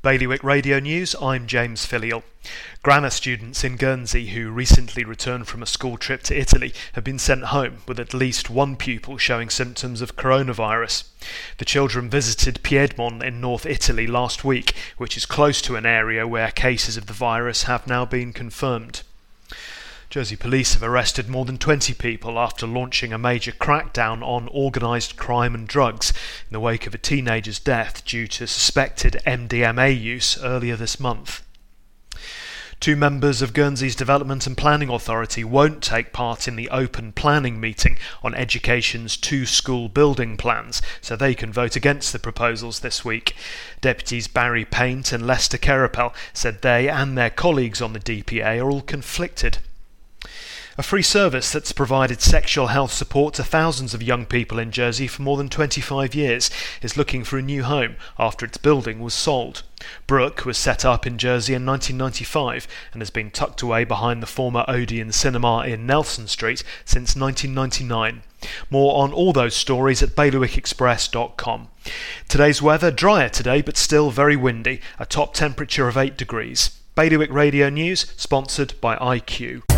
Bailiwick Radio News, I'm James Filleul. Grammar students in Guernsey who recently returned from a school trip to Italy have been sent home with at least one pupil showing symptoms of coronavirus. The children visited Piedmont in North Italy last week, which is close to an area where cases of the virus have now been confirmed. Jersey police have arrested more than 20 people after launching a major crackdown on organised crime and drugs in the wake of a teenager's death due to suspected MDMA use earlier this month. Two members of Guernsey's Development and Planning Authority won't take part in the open planning meeting on education's two school building plans, so they can vote against the proposals this week. Deputies Barry Paint and Lester Queripel said they and their colleagues on the DPA are all conflicted. A free service that's provided sexual health support to thousands of young people in Jersey for more than 25 years is looking for a new home after its building was sold. Brook was set up in Jersey in 1995 and has been tucked away behind the former Odeon Cinema in Nelson Street since 1999. More on all those stories at bailiwickexpress.com. Today's weather drier today but still very windy, a top temperature of 8 degrees. Bailiwick Radio News, sponsored by IQ.